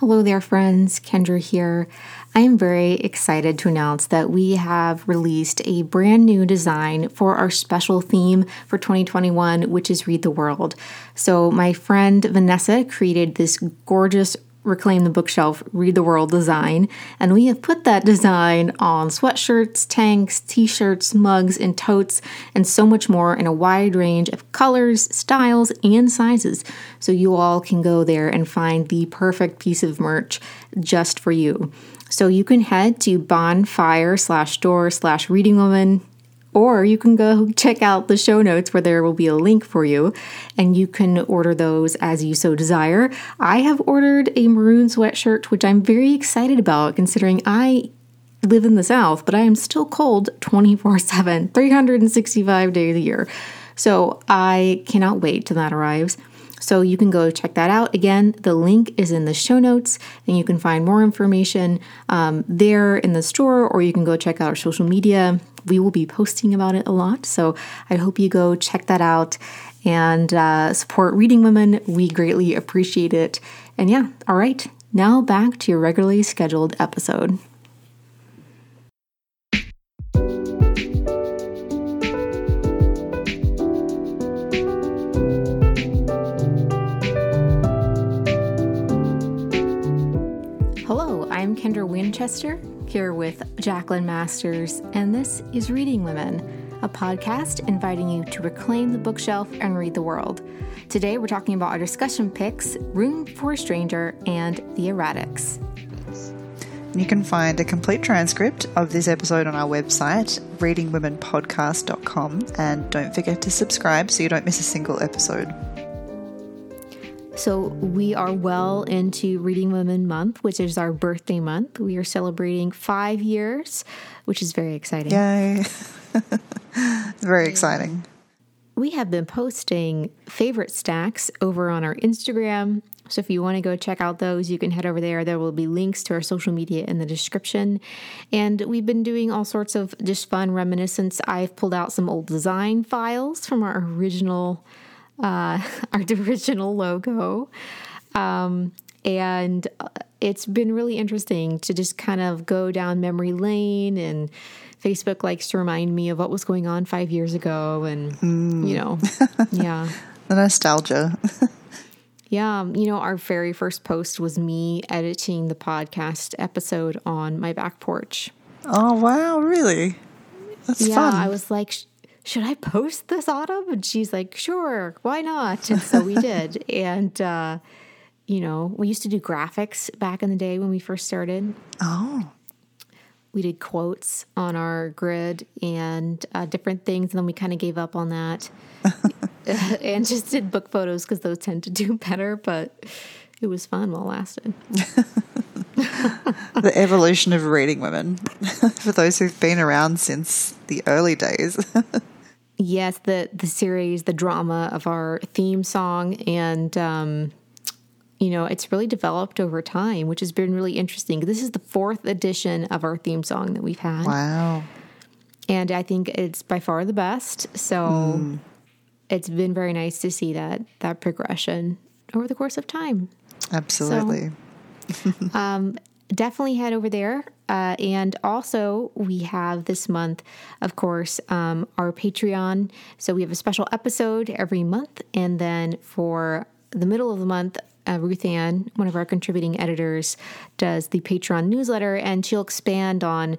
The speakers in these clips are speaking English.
Hello there, friends. Kendra here. I am very excited to announce that we have released a brand new design for our special theme for 2021, which is Read the World. So, my friend Vanessa created this gorgeous Reclaim the Bookshelf Read the World design, and we have put that design on sweatshirts, tanks, t shirts, mugs, and totes, and so much more in a wide range of colors, styles, and sizes. So you all can go there and find the perfect piece of merch just for you. So you can head to bonfire slash store slash reading woman or you can go check out the show notes where there will be a link for you and you can order those as you so desire. I have ordered a maroon sweatshirt, which I'm very excited about considering I live in the South, but I am still cold 24 7, 365 days a year. So I cannot wait till that arrives. So you can go check that out. Again, the link is in the show notes, and you can find more information um, there in the store, or you can go check out our social media. We will be posting about it a lot. So I hope you go check that out and uh, support Reading Women. We greatly appreciate it. And yeah, all right, now back to your regularly scheduled episode. Kendra Winchester, here with Jacqueline Masters, and this is Reading Women, a podcast inviting you to reclaim the bookshelf and read the world. Today we're talking about our discussion picks Room for a Stranger and The Erratics. You can find a complete transcript of this episode on our website, readingwomenpodcast.com, and don't forget to subscribe so you don't miss a single episode. So, we are well into Reading Women Month, which is our birthday month. We are celebrating five years, which is very exciting. Yay! very exciting. We have been posting favorite stacks over on our Instagram. So, if you want to go check out those, you can head over there. There will be links to our social media in the description. And we've been doing all sorts of just fun reminiscence. I've pulled out some old design files from our original uh, our original logo. Um, and uh, it's been really interesting to just kind of go down memory lane and Facebook likes to remind me of what was going on five years ago and mm. you know yeah the nostalgia yeah you know our very first post was me editing the podcast episode on my back porch oh wow really that's yeah fun. i was like should I post this autumn? And she's like, sure, why not? And so we did. And, uh, you know, we used to do graphics back in the day when we first started. Oh. We did quotes on our grid and uh, different things. And then we kind of gave up on that and just did book photos because those tend to do better. But it was fun while it lasted. the evolution of reading women for those who've been around since the early days. Yes, the the series, the drama of our theme song, and um, you know, it's really developed over time, which has been really interesting. This is the fourth edition of our theme song that we've had. Wow! And I think it's by far the best. So mm. it's been very nice to see that that progression over the course of time. Absolutely. So, um, definitely head over there. Uh, and also, we have this month, of course, um, our Patreon. So we have a special episode every month. And then for the middle of the month, uh, Ruth Ann, one of our contributing editors, does the Patreon newsletter, and she'll expand on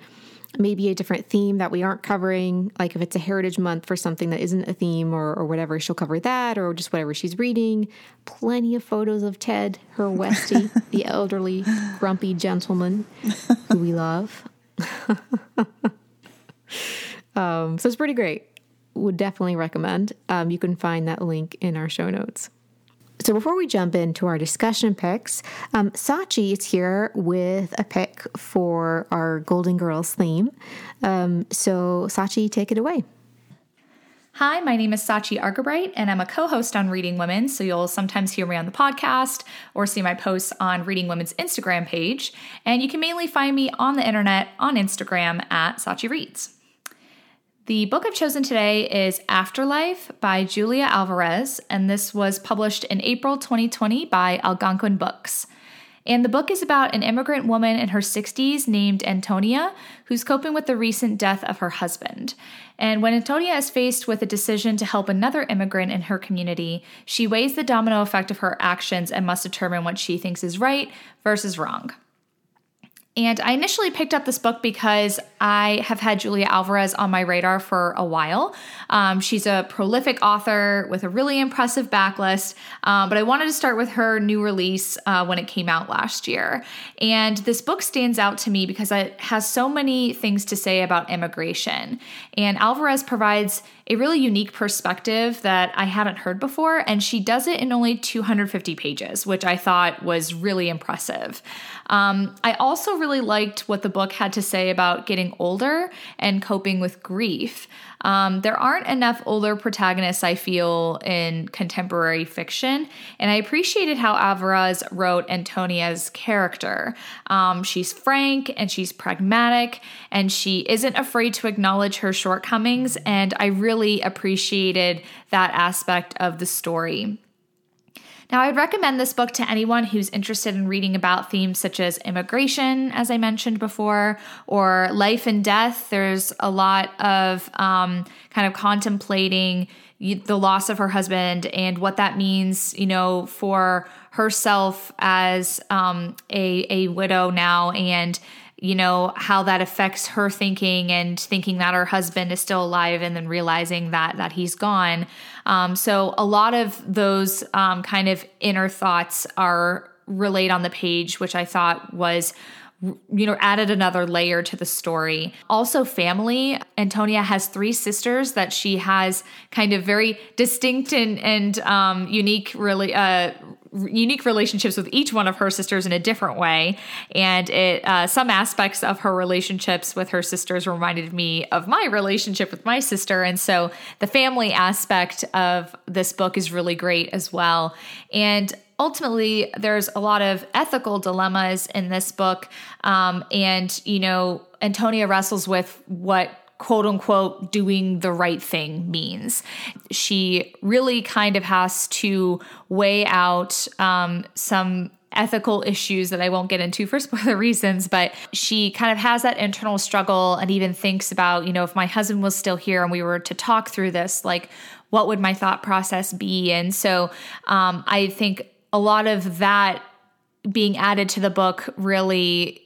maybe a different theme that we aren't covering. Like if it's a heritage month for something that isn't a theme or, or whatever, she'll cover that or just whatever she's reading. Plenty of photos of Ted, her Westie, the elderly, grumpy gentleman who we love. um, so it's pretty great. Would definitely recommend. Um, you can find that link in our show notes. So before we jump into our discussion picks, um, Sachi is here with a pick for our Golden Girls theme. Um, so Sachi, take it away. Hi, my name is Sachi Argabright, and I'm a co host on Reading Women. So you'll sometimes hear me on the podcast or see my posts on Reading Women's Instagram page. And you can mainly find me on the internet on Instagram at Sachi Reads. The book I've chosen today is Afterlife by Julia Alvarez, and this was published in April 2020 by Algonquin Books. And the book is about an immigrant woman in her 60s named Antonia who's coping with the recent death of her husband. And when Antonia is faced with a decision to help another immigrant in her community, she weighs the domino effect of her actions and must determine what she thinks is right versus wrong. And I initially picked up this book because I have had Julia Alvarez on my radar for a while. Um, she's a prolific author with a really impressive backlist, um, but I wanted to start with her new release uh, when it came out last year. And this book stands out to me because it has so many things to say about immigration. And Alvarez provides a really unique perspective that I hadn't heard before, and she does it in only 250 pages, which I thought was really impressive. Um, I also really liked what the book had to say about getting older and coping with grief. Um, there aren't enough older protagonists, I feel, in contemporary fiction, and I appreciated how Alvarez wrote Antonia's character. Um, she's frank and she's pragmatic, and she isn't afraid to acknowledge her shortcomings, and I really appreciated that aspect of the story. Now, I'd recommend this book to anyone who's interested in reading about themes such as immigration, as I mentioned before, or life and death. There's a lot of um, kind of contemplating the loss of her husband and what that means, you know, for herself as um, a a widow now and you know how that affects her thinking and thinking that her husband is still alive and then realizing that that he's gone um, so a lot of those um, kind of inner thoughts are relayed on the page which i thought was you know added another layer to the story. Also family. Antonia has three sisters that she has kind of very distinct and and um, unique really uh, unique relationships with each one of her sisters in a different way. And it uh, some aspects of her relationships with her sisters reminded me of my relationship with my sister. And so the family aspect of this book is really great as well. And ultimately there's a lot of ethical dilemmas in this book. Um, and you know antonia wrestles with what quote unquote doing the right thing means. She really kind of has to weigh out um, some ethical issues that I won't get into for spoiler reasons, but she kind of has that internal struggle and even thinks about, you know, if my husband was still here and we were to talk through this, like, what would my thought process be? And so um, I think a lot of that being added to the book really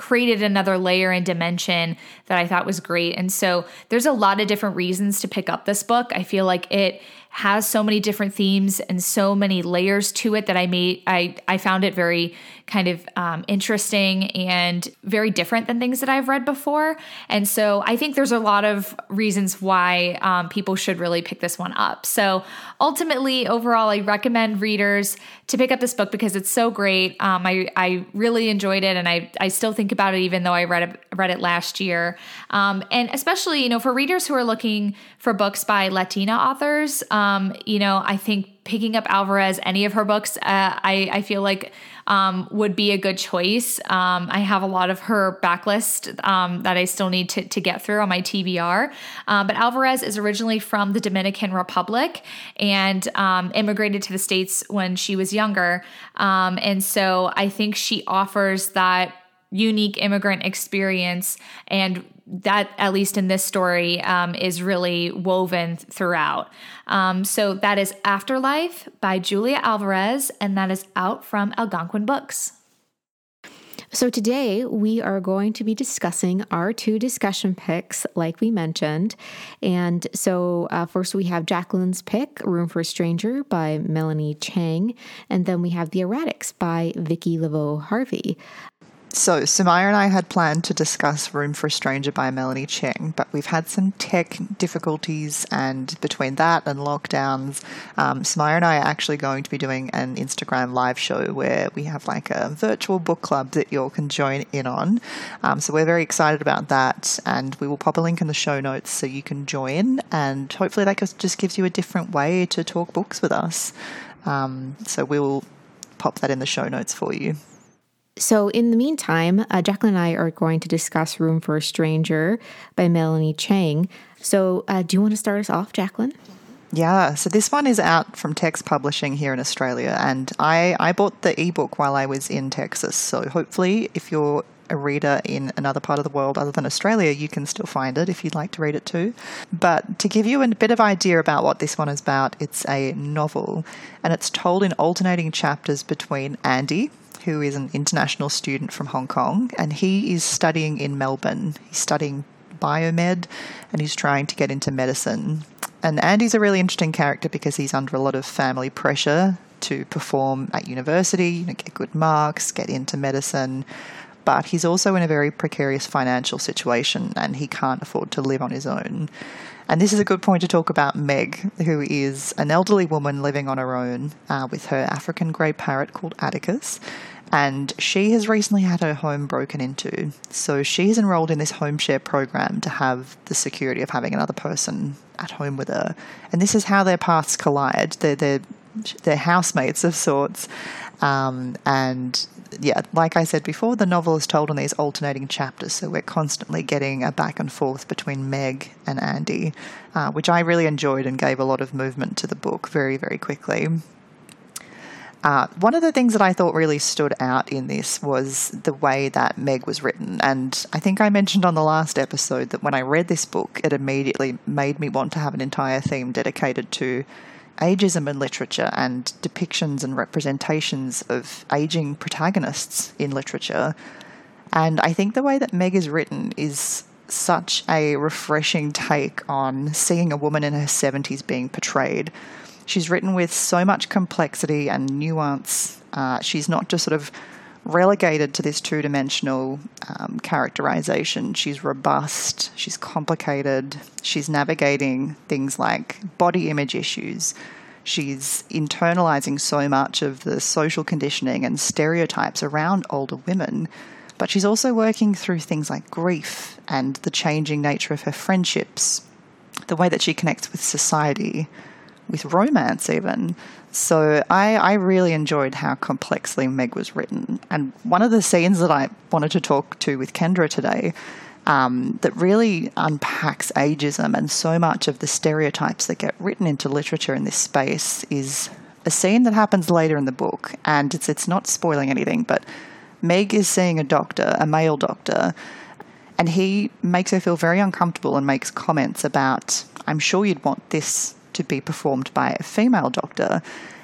created another layer and dimension that I thought was great. And so there's a lot of different reasons to pick up this book. I feel like it has so many different themes and so many layers to it that I made I I found it very kind of um, interesting and very different than things that I've read before. And so I think there's a lot of reasons why um, people should really pick this one up. So ultimately, overall, I recommend readers to pick up this book because it's so great. Um, I I really enjoyed it, and I I still think about it even though I read it read it last year. Um, and especially you know for readers who are looking for books by Latina authors, um, you know I think picking up Alvarez, any of her books, uh, I I feel like um, would be a good choice. Um, I have a lot of her backlist um, that I still need to, to get through on my TBR. Um, but Alvarez is originally from the Dominican Republic and um, immigrated to the States when she was younger. Um, and so I think she offers that unique immigrant experience and that at least in this story um, is really woven throughout um, so that is afterlife by julia alvarez and that is out from algonquin books so, today we are going to be discussing our two discussion picks, like we mentioned. And so, uh, first we have Jacqueline's pick, Room for a Stranger by Melanie Cheng. And then we have The Erratics by Vicki Laveau Harvey. So, Sumaya and I had planned to discuss Room for a Stranger by Melanie Cheng, but we've had some tech difficulties, and between that and lockdowns, um, and I are actually going to be doing an Instagram live show where we have like a virtual book club that you all can join in on. Um, so, we're very excited about that, and we will pop a link in the show notes so you can join, and hopefully, that just gives you a different way to talk books with us. Um, so, we will pop that in the show notes for you. So, in the meantime, uh, Jacqueline and I are going to discuss Room for a Stranger by Melanie Cheng. So, uh, do you want to start us off, Jacqueline? Yeah, so this one is out from Text Publishing here in Australia, and I, I bought the ebook while I was in Texas. So hopefully, if you're a reader in another part of the world other than Australia, you can still find it if you'd like to read it too. But to give you a bit of idea about what this one is about, it's a novel, and it's told in alternating chapters between Andy, who is an international student from Hong Kong, and he is studying in Melbourne. He's studying biomed and he's trying to get into medicine. And Andy's a really interesting character because he's under a lot of family pressure to perform at university, you know, get good marks, get into medicine. But he's also in a very precarious financial situation and he can't afford to live on his own. And this is a good point to talk about Meg, who is an elderly woman living on her own uh, with her African grey parrot called Atticus and she has recently had her home broken into. So she's enrolled in this home share program to have the security of having another person at home with her. And this is how their paths collide. They're, they're, they're housemates of sorts. Um, and yeah, like I said before, the novel is told in these alternating chapters, so we're constantly getting a back and forth between Meg and Andy, uh, which I really enjoyed and gave a lot of movement to the book very, very quickly. Uh, one of the things that I thought really stood out in this was the way that Meg was written. And I think I mentioned on the last episode that when I read this book, it immediately made me want to have an entire theme dedicated to ageism in literature and depictions and representations of aging protagonists in literature. And I think the way that Meg is written is such a refreshing take on seeing a woman in her 70s being portrayed She's written with so much complexity and nuance. Uh, she's not just sort of relegated to this two dimensional um, characterization. She's robust, she's complicated, she's navigating things like body image issues. She's internalizing so much of the social conditioning and stereotypes around older women, but she's also working through things like grief and the changing nature of her friendships, the way that she connects with society, with romance even. So I, I really enjoyed how complexly Meg was written. And one of the scenes that I wanted to talk to with Kendra today um, that really unpacks ageism and so much of the stereotypes that get written into literature in this space is a scene that happens later in the book. And it's, it's not spoiling anything, but Meg is seeing a doctor, a male doctor, and he makes her feel very uncomfortable and makes comments about, I'm sure you'd want this to be performed by a female doctor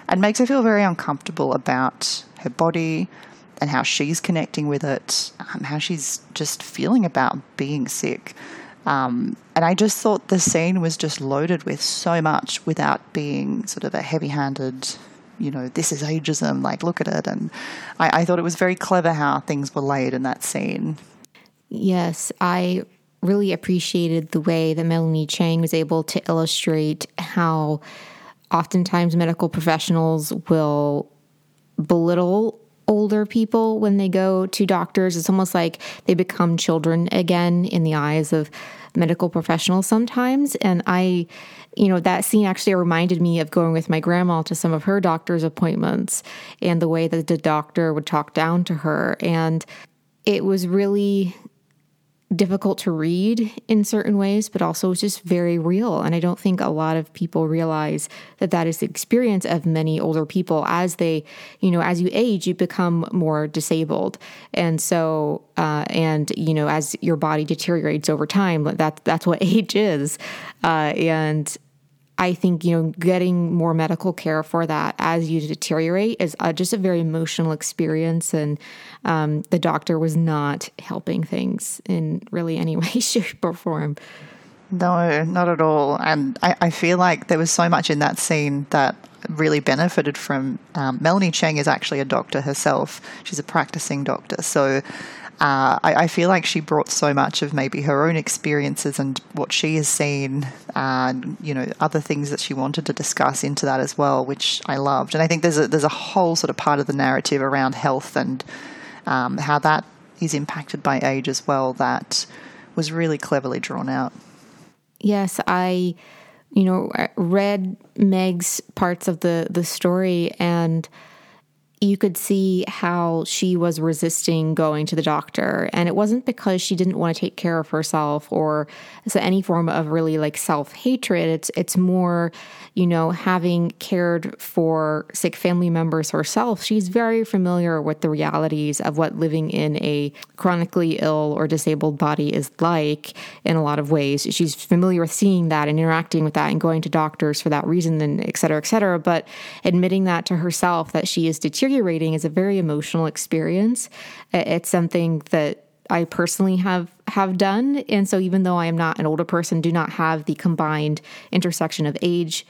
and makes her feel very uncomfortable about her body and how she's connecting with it, um, how she's just feeling about being sick. Um, and I just thought the scene was just loaded with so much without being sort of a heavy handed, you know, this is ageism, like, look at it. And I, I thought it was very clever how things were laid in that scene. Yes, I really appreciated the way that Melanie Cheng was able to illustrate how oftentimes medical professionals will belittle older people when they go to doctors. It's almost like they become children again in the eyes of medical professionals sometimes. And I, you know, that scene actually reminded me of going with my grandma to some of her doctor's appointments and the way that the doctor would talk down to her. And it was really difficult to read in certain ways, but also it's just very real. And I don't think a lot of people realize that that is the experience of many older people as they, you know, as you age, you become more disabled. And so, uh, and, you know, as your body deteriorates over time, that, that's what age is. Uh, and I think, you know, getting more medical care for that as you deteriorate is uh, just a very emotional experience. And um, the doctor was not helping things in really any way, shape, or form. No, not at all. And I, I feel like there was so much in that scene that really benefited from. Um, Melanie Cheng is actually a doctor herself, she's a practicing doctor. So uh, I, I, feel like she brought so much of maybe her own experiences and what she has seen, you know other things that she wanted to discuss into that as well, which I loved. And I think there's a there's a whole sort of part of the narrative around health and um, how that is impacted by age as well that was really cleverly drawn out. Yes, I, you know, read Meg's parts of the the story and you could see how she was resisting going to the doctor. And it wasn't because she didn't want to take care of herself or so any form of really like self hatred. It's it's more, you know, having cared for sick family members herself. She's very familiar with the realities of what living in a chronically ill or disabled body is like in a lot of ways. She's familiar with seeing that and interacting with that and going to doctors for that reason and et cetera, et cetera. But admitting that to herself that she is deteriorating is a very emotional experience. It's something that I personally have have done, and so even though I am not an older person, do not have the combined intersection of age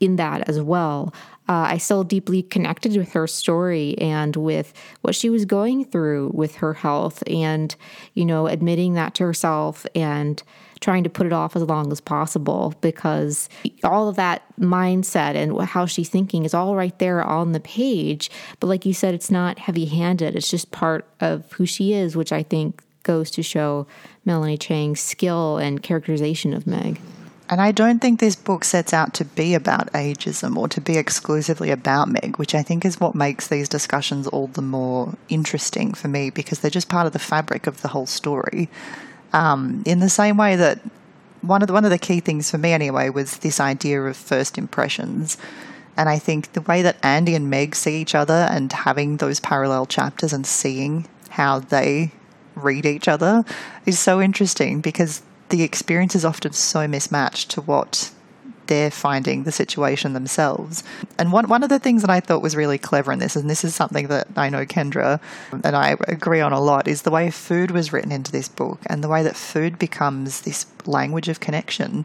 in that as well. Uh, I still deeply connected with her story and with what she was going through with her health, and you know, admitting that to herself and trying to put it off as long as possible because all of that mindset and how she's thinking is all right there on the page. But like you said, it's not heavy handed, it's just part of who she is, which I think goes to show Melanie Cheng's skill and characterization of Meg. And I don't think this book sets out to be about ageism or to be exclusively about Meg, which I think is what makes these discussions all the more interesting for me because they're just part of the fabric of the whole story. Um, in the same way that one of the, one of the key things for me anyway was this idea of first impressions. And I think the way that Andy and Meg see each other and having those parallel chapters and seeing how they read each other is so interesting because the experience is often so mismatched to what they're finding the situation themselves. And one, one of the things that I thought was really clever in this, and this is something that I know Kendra and I agree on a lot, is the way food was written into this book and the way that food becomes this language of connection.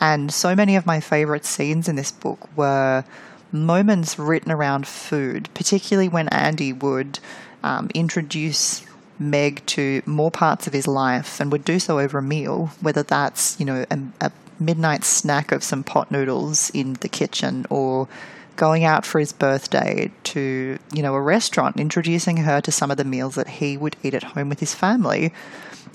And so many of my favorite scenes in this book were moments written around food, particularly when Andy would um, introduce Meg to more parts of his life and would do so over a meal, whether that's, you know, a, a midnight snack of some pot noodles in the kitchen or going out for his birthday to, you know, a restaurant, introducing her to some of the meals that he would eat at home with his family.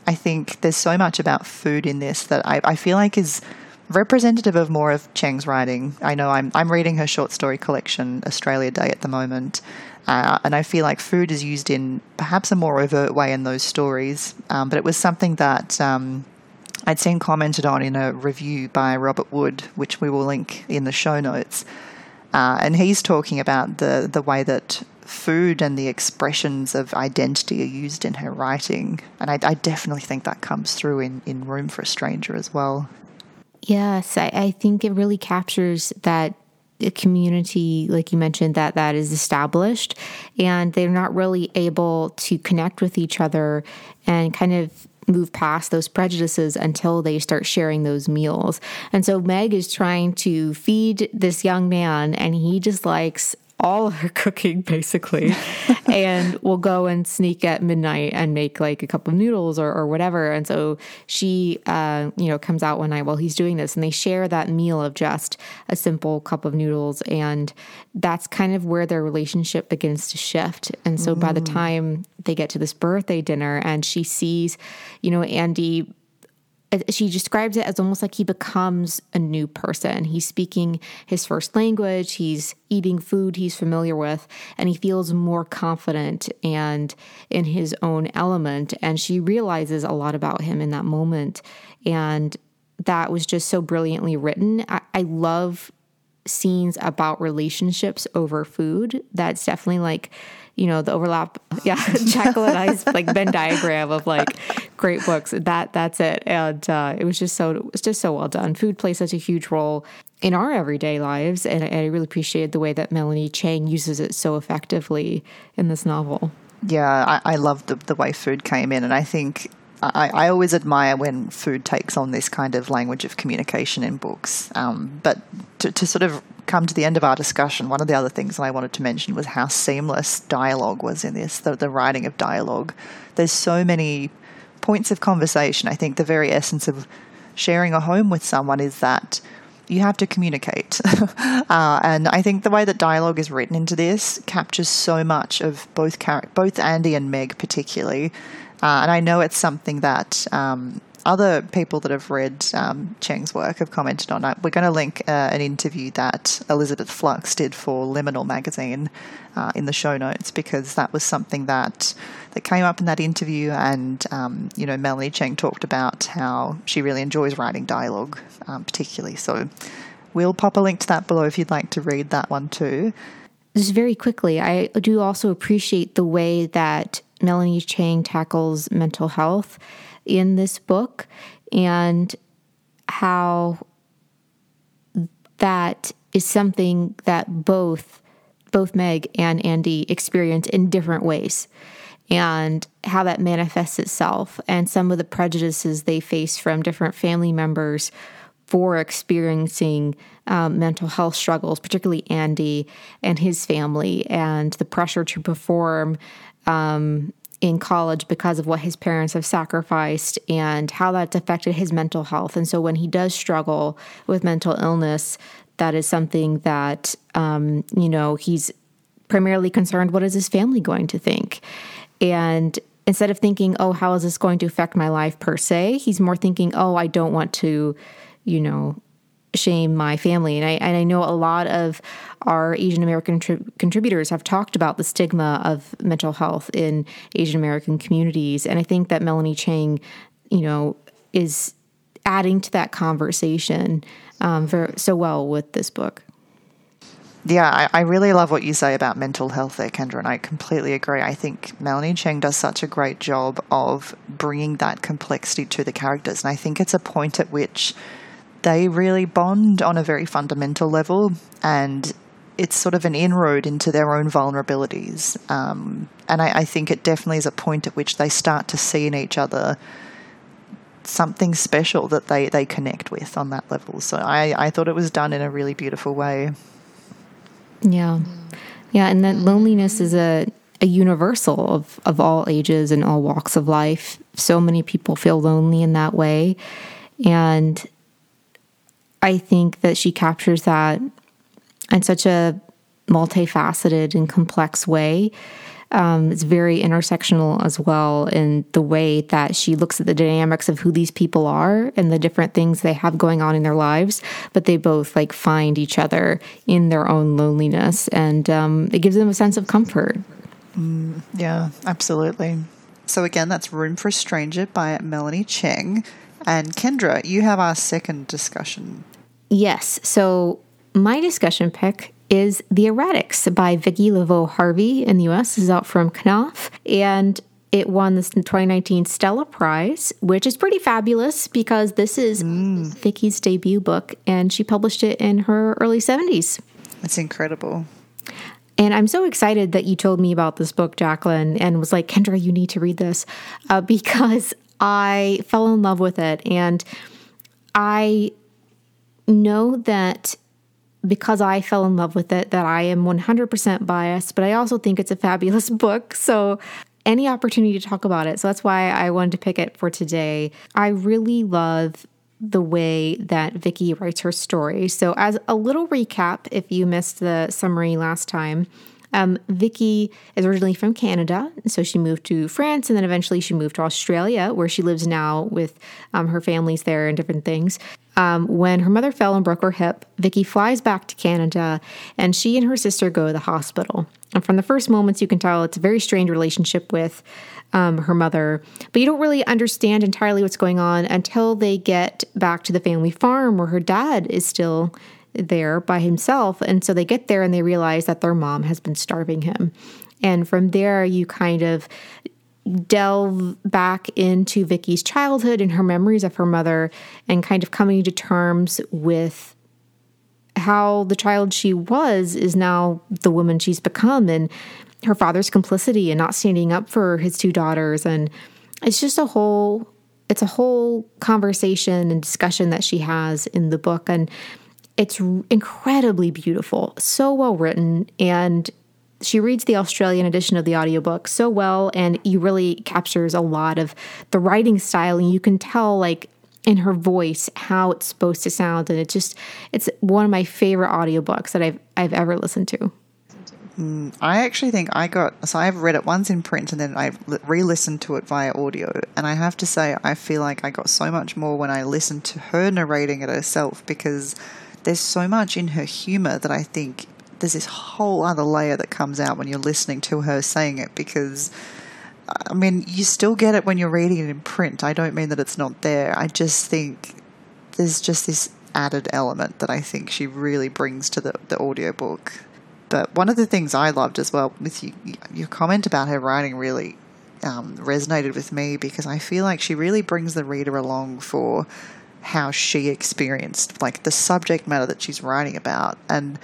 I think there's so much about food in this that I, I feel like is representative of more of Cheng's writing. I know I'm, I'm reading her short story collection, Australia Day, at the moment, uh, and I feel like food is used in perhaps a more overt way in those stories. Um, but it was something that um, I'd seen commented on in a review by Robert Wood, which we will link in the show notes. Uh, and he's talking about the, the way that food and the expressions of identity are used in her writing. And I, I definitely think that comes through in, in Room for a Stranger as well. Yes, I, I think it really captures that a community like you mentioned that that is established and they're not really able to connect with each other and kind of move past those prejudices until they start sharing those meals. And so Meg is trying to feed this young man, and he just likes all her cooking basically and will go and sneak at midnight and make like a cup of noodles or, or whatever and so she uh, you know comes out one night while he's doing this and they share that meal of just a simple cup of noodles and that's kind of where their relationship begins to shift and so mm. by the mm. time they get to this birthday dinner and she sees you know andy she describes it as almost like he becomes a new person. He's speaking his first language, he's eating food he's familiar with, and he feels more confident and in his own element. And she realizes a lot about him in that moment. And that was just so brilliantly written. I, I love scenes about relationships over food. That's definitely like you know the overlap yeah and hyde's like venn diagram of like great books. That that's it. And uh, it was just so it's just so well done. Food plays such a huge role in our everyday lives and i really appreciated the way that melanie Cheng uses it so effectively in this novel. Yeah i, I love the, the way food came in and i think I, I, always admire when food takes on this kind of language of communication in books. Um, but to, to, sort of come to the end of our discussion, one of the other things that I wanted to mention was how seamless dialogue was in this, the, the writing of dialogue. There's so many points of conversation. I think the very essence of sharing a home with someone is that you have to communicate. uh, and I think the way that dialogue is written into this captures so much of both char- both Andy and Meg particularly. Uh, and I know it's something that um, other people that have read um, Cheng's work have commented on it. We're going to link uh, an interview that Elizabeth Flux did for Liminal magazine uh, in the show notes because that was something that that came up in that interview. And um, you know, Melanie Cheng talked about how she really enjoys writing dialogue, um, particularly. So we'll pop a link to that below if you'd like to read that one too. Just very quickly, I do also appreciate the way that Melanie Cheng tackles mental health in this book and how that is something that both both Meg and Andy experience in different ways and how that manifests itself and some of the prejudices they face from different family members for experiencing um, mental health struggles, particularly Andy and his family, and the pressure to perform um, in college because of what his parents have sacrificed and how that's affected his mental health. And so when he does struggle with mental illness, that is something that, um, you know, he's primarily concerned what is his family going to think? And instead of thinking, oh, how is this going to affect my life per se, he's more thinking, oh, I don't want to you know, shame my family. And I, and I know a lot of our Asian American tri- contributors have talked about the stigma of mental health in Asian American communities. And I think that Melanie Cheng, you know, is adding to that conversation um, very, so well with this book. Yeah, I, I, really love what you say about mental health there, Kendra, and I completely agree. I think Melanie Cheng does such a great job of bringing that complexity to the characters. And I think it's a point at which they really bond on a very fundamental level, and it's sort of an inroad into their own vulnerabilities. Um, and I, I think it definitely is a point at which they start to see in each other something special that they, they connect with on that level. So I, I thought it was done in a really beautiful way. Yeah. Yeah. And that loneliness is a, a universal of, of all ages and all walks of life. So many people feel lonely in that way. And I think that she captures that in such a multifaceted and complex way. Um, it's very intersectional as well in the way that she looks at the dynamics of who these people are and the different things they have going on in their lives, but they both like find each other in their own loneliness, and um, it gives them a sense of comfort. Mm, yeah, absolutely. So again, that's Room for a Stranger by Melanie Cheng. And Kendra, you have our second discussion. Yes. So my discussion pick is The Erratics by Vicki Laveau Harvey in the US. This is out from Knopf. And it won the 2019 Stella Prize, which is pretty fabulous because this is mm. Vicki's debut book and she published it in her early 70s. That's incredible. And I'm so excited that you told me about this book, Jacqueline, and was like, Kendra, you need to read this uh, because I fell in love with it. And I know that because I fell in love with it, that I am 100% biased, but I also think it's a fabulous book. So, any opportunity to talk about it. So, that's why I wanted to pick it for today. I really love the way that Vicki writes her story. So, as a little recap, if you missed the summary last time, um, Vicki is originally from Canada, so she moved to France, and then eventually she moved to Australia, where she lives now with um, her families there and different things. Um, when her mother fell and broke her hip, Vicki flies back to Canada, and she and her sister go to the hospital. And from the first moments, you can tell it's a very strained relationship with um, her mother, but you don't really understand entirely what's going on until they get back to the family farm where her dad is still there by himself. And so they get there and they realize that their mom has been starving him. And from there, you kind of delve back into Vicki's childhood and her memories of her mother and kind of coming to terms with how the child she was is now the woman she's become and her father's complicity and not standing up for his two daughters. And it's just a whole it's a whole conversation and discussion that she has in the book. And it's incredibly beautiful, so well written, and she reads the Australian edition of the audiobook so well, and you really captures a lot of the writing style, and you can tell like in her voice how it's supposed to sound, and it just it's one of my favorite audiobooks that I've I've ever listened to. Mm, I actually think I got so I've read it once in print and then I re-listened to it via audio, and I have to say I feel like I got so much more when I listened to her narrating it herself because there's so much in her humor that I think there's this whole other layer that comes out when you're listening to her saying it because. I mean, you still get it when you're reading it in print. I don't mean that it's not there. I just think there's just this added element that I think she really brings to the, the audiobook. But one of the things I loved as well with you, your comment about her writing really um, resonated with me because I feel like she really brings the reader along for how she experienced like the subject matter that she's writing about. And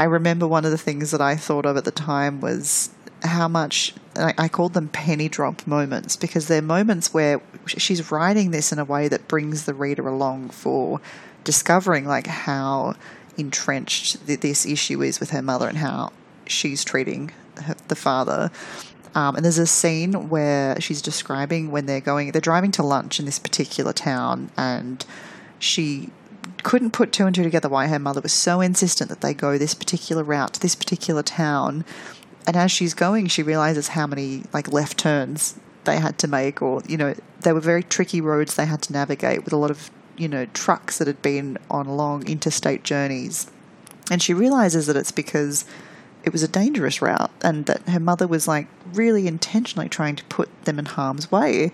I remember one of the things that I thought of at the time was how much I, I called them penny drop moments because they're moments where she's writing this in a way that brings the reader along for discovering like how entrenched th- this issue is with her mother and how she's treating her, the father. Um, and there's a scene where she's describing when they're going, they're driving to lunch in this particular town, and she couldn't put two and two together why her mother was so insistent that they go this particular route to this particular town. And as she's going, she realizes how many like left turns they had to make, or you know, they were very tricky roads they had to navigate with a lot of you know trucks that had been on long interstate journeys. And she realizes that it's because it was a dangerous route and that her mother was like really intentionally trying to put them in harm's way.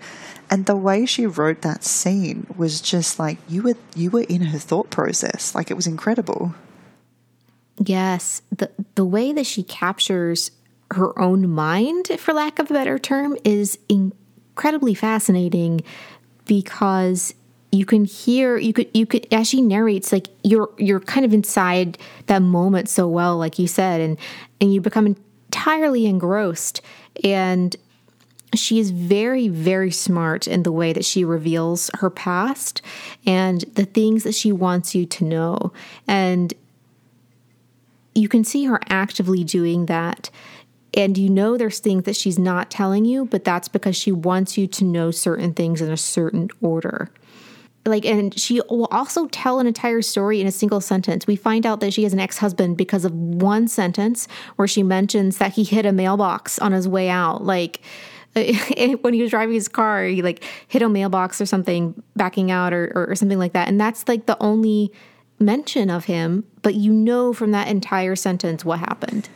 And the way she wrote that scene was just like you were you were in her thought process. Like it was incredible. Yes. The the way that she captures her own mind for lack of a better term is incredibly fascinating because you can hear you could you could as she narrates like you're you're kind of inside that moment so well like you said and and you become entirely engrossed. And she is very very smart in the way that she reveals her past and the things that she wants you to know. And you can see her actively doing that. And you know there's things that she's not telling you but that's because she wants you to know certain things in a certain order like and she will also tell an entire story in a single sentence. We find out that she has an ex-husband because of one sentence where she mentions that he hit a mailbox on his way out. Like when he was driving his car he like hit a mailbox or something backing out or, or, or something like that. And that's like the only mention of him but you know from that entire sentence what happened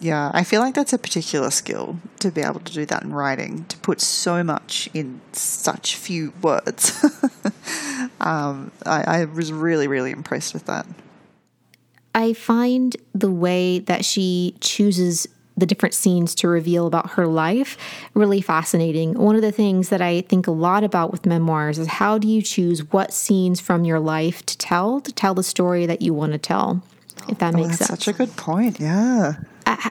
yeah, I feel like that's a particular skill to be able to do that in writing, to put so much in such few words. um, I, I was really, really impressed with that. I find the way that she chooses the different scenes to reveal about her life really fascinating. One of the things that I think a lot about with memoirs is how do you choose what scenes from your life to tell to tell the story that you want to tell, if that oh, makes that's sense. Such a good point. Yeah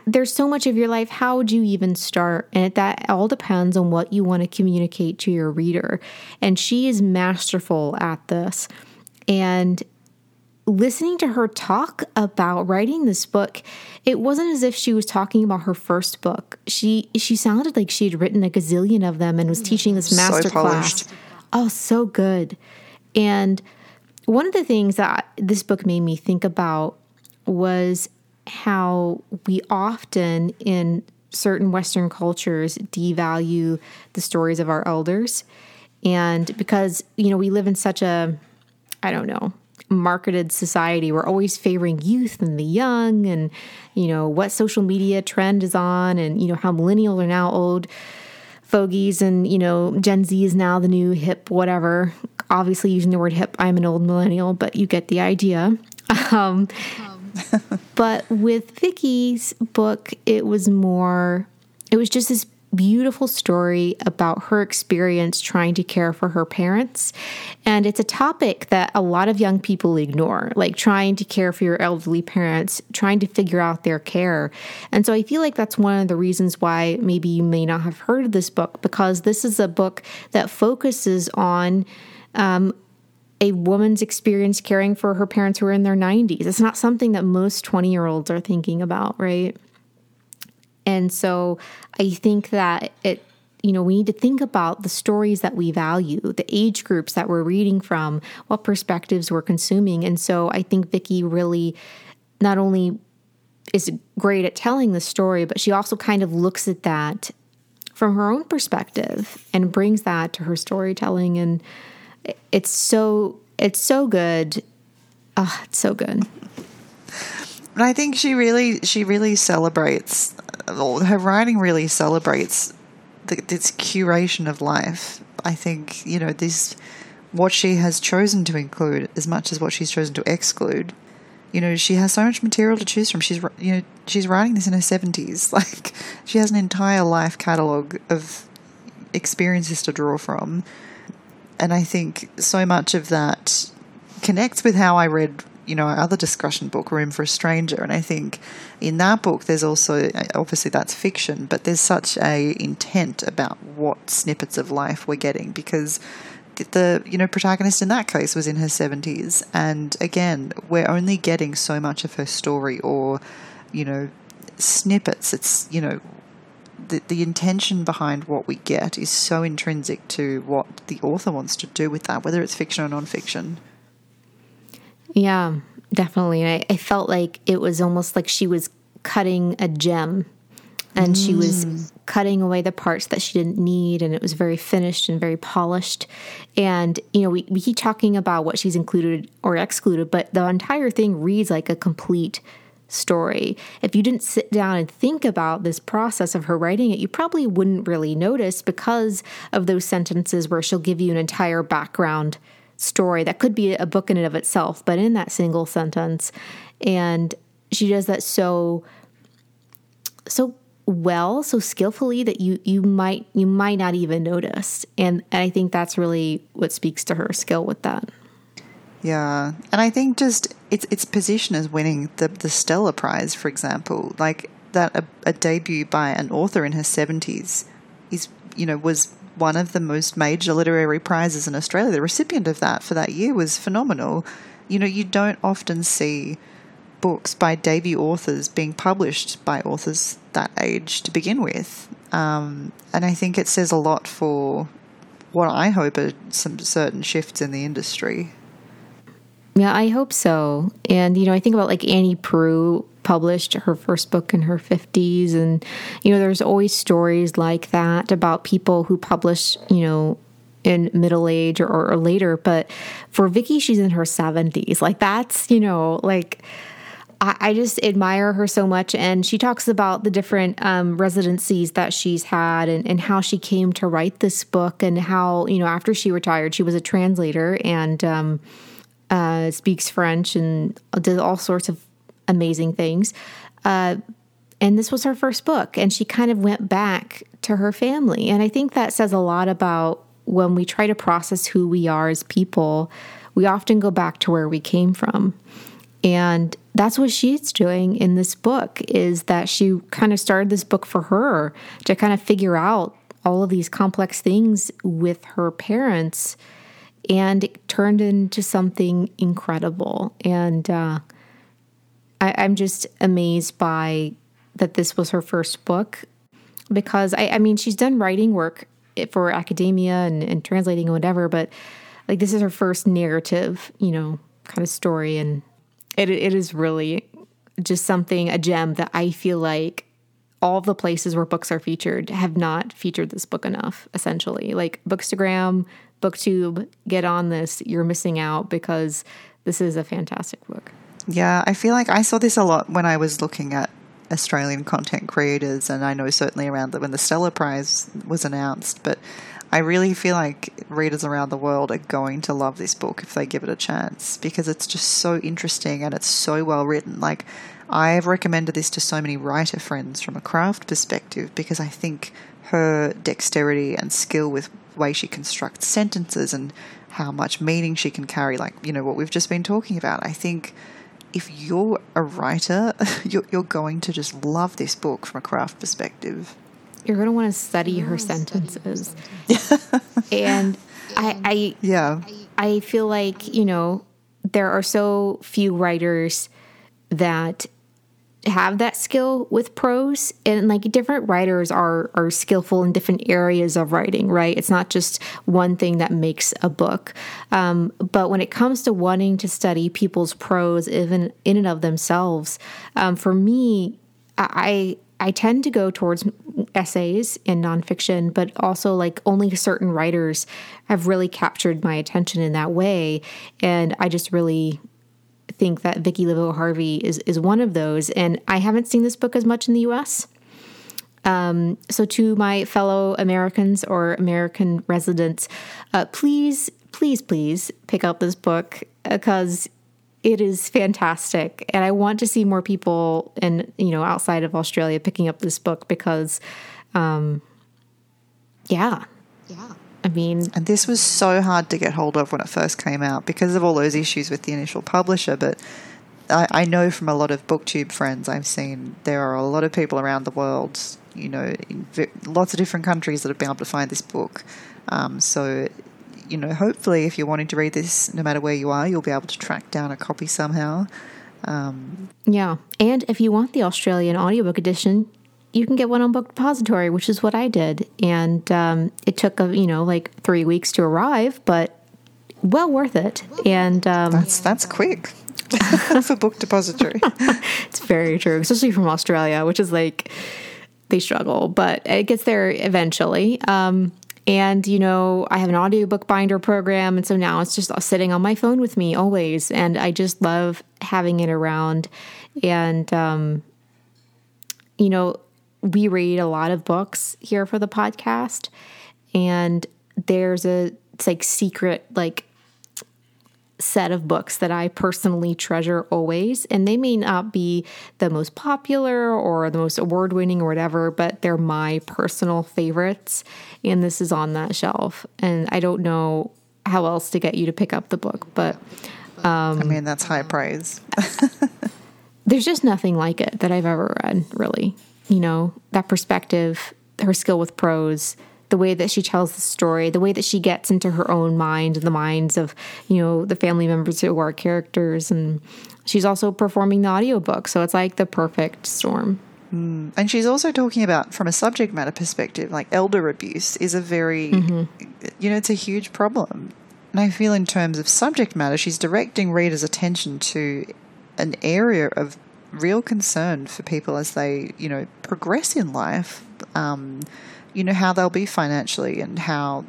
there's so much of your life. How would you even start? And that all depends on what you want to communicate to your reader. And she is masterful at this. And listening to her talk about writing this book, it wasn't as if she was talking about her first book. She she sounded like she had written a gazillion of them and was mm-hmm. teaching this master so class. Oh, so good. And one of the things that this book made me think about was how we often in certain Western cultures devalue the stories of our elders. And because, you know, we live in such a, I don't know, marketed society, we're always favoring youth and the young and, you know, what social media trend is on and, you know, how millennials are now old fogies and, you know, Gen Z is now the new hip, whatever. Obviously, using the word hip, I'm an old millennial, but you get the idea. Um, but with Vicki's book, it was more, it was just this beautiful story about her experience trying to care for her parents. And it's a topic that a lot of young people ignore, like trying to care for your elderly parents, trying to figure out their care. And so I feel like that's one of the reasons why maybe you may not have heard of this book, because this is a book that focuses on um, a woman's experience caring for her parents who are in their 90s. It's not something that most 20 year olds are thinking about, right? And so I think that it, you know, we need to think about the stories that we value, the age groups that we're reading from, what perspectives we're consuming. And so I think Vicki really not only is great at telling the story, but she also kind of looks at that from her own perspective and brings that to her storytelling and it's so it's so good. Ah, oh, it's so good. And I think she really she really celebrates her writing really celebrates the, this curation of life. I think you know this what she has chosen to include as much as what she's chosen to exclude. You know, she has so much material to choose from. She's you know she's writing this in her seventies. Like she has an entire life catalogue of experiences to draw from, and I think so much of that connects with how I read you know our other discussion book, Room for a Stranger, and I think in that book there's also obviously that's fiction, but there's such a intent about what snippets of life we're getting because the you know protagonist in that case was in her 70s and again we're only getting so much of her story or you know snippets. It's you know the, the intention behind what we get is so intrinsic to what the author wants to do with that whether it's fiction or nonfiction yeah definitely I, I felt like it was almost like she was cutting a gem and mm. she was mm. cutting away the parts that she didn't need and it was very finished and very polished and you know we, we keep talking about what she's included or excluded but the entire thing reads like a complete story. If you didn't sit down and think about this process of her writing it you probably wouldn't really notice because of those sentences where she'll give you an entire background story that could be a book in and of itself but in that single sentence. And she does that so so well so skillfully that you you might you might not even notice. And, and i think that's really what speaks to her skill with that yeah and i think just its its position as winning the the stella prize for example like that a, a debut by an author in her 70s is you know was one of the most major literary prizes in australia the recipient of that for that year was phenomenal you know you don't often see books by debut authors being published by authors that age to begin with. Um, and I think it says a lot for what I hope are some certain shifts in the industry. Yeah, I hope so. And, you know, I think about like Annie Proulx published her first book in her 50s. And, you know, there's always stories like that about people who publish, you know, in middle age or, or later. But for Vicki, she's in her 70s. Like, that's, you know, like I, I just admire her so much. And she talks about the different um, residencies that she's had and, and how she came to write this book and how, you know, after she retired, she was a translator and um, uh, speaks French and did all sorts of amazing things. Uh, and this was her first book. And she kind of went back to her family. And I think that says a lot about when we try to process who we are as people, we often go back to where we came from. And that's what she's doing in this book is that she kind of started this book for her to kind of figure out all of these complex things with her parents and it turned into something incredible. And uh, I, am just amazed by that this was her first book because I, I mean she's done writing work for academia and, and translating and whatever but like this is her first narrative you know kind of story. And it, it is really just something, a gem that I feel like all the places where books are featured have not featured this book enough, essentially. Like Bookstagram, Booktube, get on this. You're missing out because this is a fantastic book. Yeah, I feel like I saw this a lot when I was looking at Australian content creators, and I know certainly around when the Stella Prize was announced, but I really feel like readers around the world are going to love this book if they give it a chance because it's just so interesting and it's so well written. Like, I've recommended this to so many writer friends from a craft perspective because I think her dexterity and skill with way she constructs sentences and how much meaning she can carry, like, you know, what we've just been talking about. I think if you're a writer, you're, you're going to just love this book from a craft perspective you're going to want to study her sentences. and I, I, yeah, I feel like, you know, there are so few writers that have that skill with prose and like different writers are are skillful in different areas of writing right it's not just one thing that makes a book um, but when it comes to wanting to study people's prose even in and of themselves um, for me i I tend to go towards essays and nonfiction, but also like only certain writers have really captured my attention in that way. And I just really think that Vicki Laveau Harvey is is one of those. And I haven't seen this book as much in the U.S. Um, so to my fellow Americans or American residents, uh, please, please, please pick up this book because it is fantastic, and I want to see more people and you know outside of Australia picking up this book because, um, yeah, yeah. I mean, and this was so hard to get hold of when it first came out because of all those issues with the initial publisher. But I, I know from a lot of booktube friends I've seen there are a lot of people around the world, you know, in lots of different countries that have been able to find this book. Um, so, you know, hopefully, if you're wanting to read this, no matter where you are, you'll be able to track down a copy somehow. Um, yeah, and if you want the Australian audiobook edition, you can get one on Book Depository, which is what I did, and um, it took a you know like three weeks to arrive, but well worth it. And um, that's that's quick for Book Depository. it's very true, especially from Australia, which is like they struggle, but it gets there eventually. Um, and you know i have an audiobook binder program and so now it's just sitting on my phone with me always and i just love having it around and um, you know we read a lot of books here for the podcast and there's a it's like secret like set of books that I personally treasure always. And they may not be the most popular or the most award winning or whatever, but they're my personal favorites. And this is on that shelf. And I don't know how else to get you to pick up the book, but. Um, I mean, that's high praise. there's just nothing like it that I've ever read, really you know, that perspective, her skill with prose, the way that she tells the story, the way that she gets into her own mind and the minds of, you know, the family members who are characters. And she's also performing the audiobook. So it's like the perfect storm. Mm. And she's also talking about, from a subject matter perspective, like elder abuse is a very, mm-hmm. you know, it's a huge problem. And I feel, in terms of subject matter, she's directing readers' attention to an area of real concern for people as they, you know, progress in life. Um, you know, how they'll be financially and how,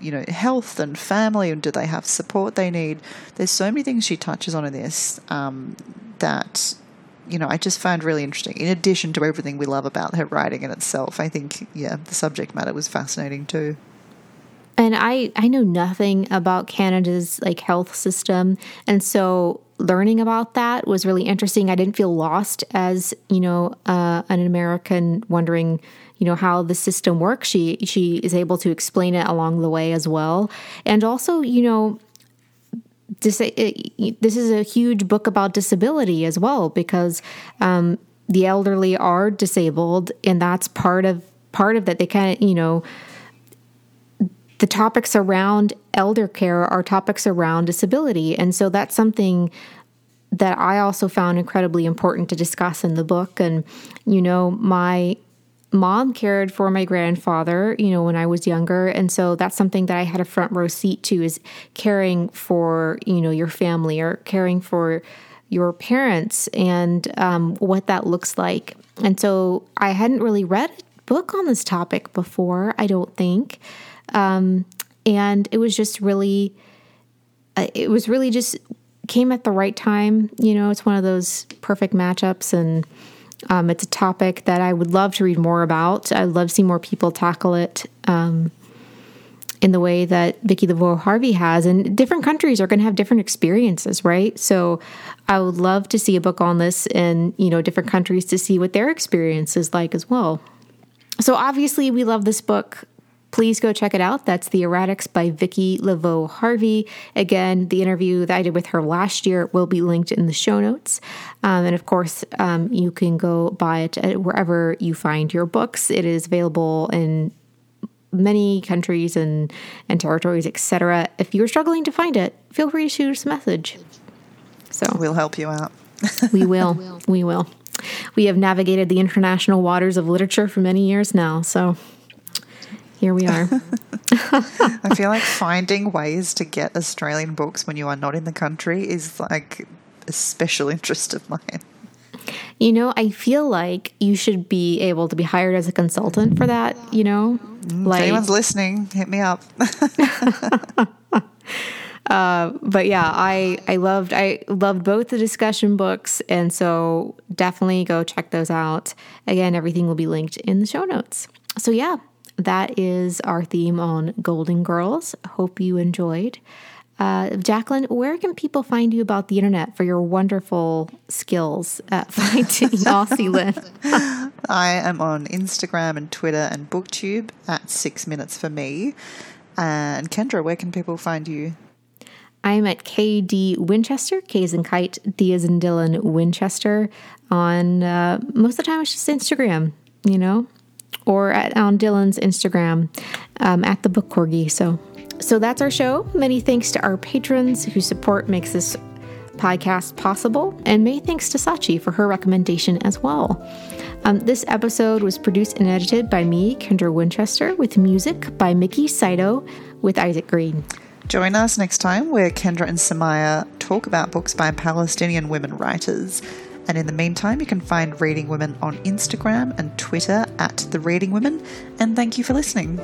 you know, health and family and do they have support they need. There's so many things she touches on in this um, that, you know, I just found really interesting. In addition to everything we love about her writing in itself, I think, yeah, the subject matter was fascinating too. And I, I know nothing about Canada's like health system. And so learning about that was really interesting. I didn't feel lost as, you know, uh, an American wondering, you know, how the system works. She she is able to explain it along the way as well. And also, you know, this, this is a huge book about disability as well because um, the elderly are disabled and that's part of part of that they kind of you know the topics around elder care are topics around disability. And so that's something that I also found incredibly important to discuss in the book. And, you know, my mom cared for my grandfather, you know, when I was younger. And so that's something that I had a front row seat to is caring for, you know, your family or caring for your parents and um, what that looks like. And so I hadn't really read a book on this topic before, I don't think. Um, and it was just really, uh, it was really just came at the right time. You know, it's one of those perfect matchups, and um, it's a topic that I would love to read more about. I'd love to see more people tackle it um, in the way that Vicki Laveau Harvey has. And different countries are going to have different experiences, right? So I would love to see a book on this in you know different countries to see what their experience is like as well. So obviously, we love this book please go check it out. That's The Erratics by Vicki Laveau Harvey. Again, the interview that I did with her last year will be linked in the show notes. Um, and of course, um, you can go buy it wherever you find your books. It is available in many countries and, and territories, etc. If you're struggling to find it, feel free to shoot us a message. So we'll help you out. we will. We will. we have navigated the international waters of literature for many years now. So here we are. I feel like finding ways to get Australian books when you are not in the country is like a special interest of mine. You know, I feel like you should be able to be hired as a consultant for that, you know? Like, if anyone's listening, hit me up. uh, but yeah, I I loved I loved both the discussion books, and so definitely go check those out. Again, everything will be linked in the show notes. So yeah, that is our theme on Golden Girls. Hope you enjoyed. Uh, Jacqueline, where can people find you about the internet for your wonderful skills at finding Aussie Lit? I am on Instagram and Twitter and BookTube at Six Minutes for Me. And Kendra, where can people find you? I'm at KD Winchester, K as in kite, D as in Dylan Winchester. On uh, most of the time, it's just Instagram, you know, or at on Dylan's Instagram um, at the Book Corgi. So so that's our show. Many thanks to our patrons whose support makes this podcast possible, and many thanks to Sachi for her recommendation as well. Um, this episode was produced and edited by me, Kendra Winchester, with music by Mickey Saito with Isaac Green. Join us next time where Kendra and Samaya talk about books by Palestinian women writers. And in the meantime, you can find Reading Women on Instagram and Twitter at The Reading Women. And thank you for listening.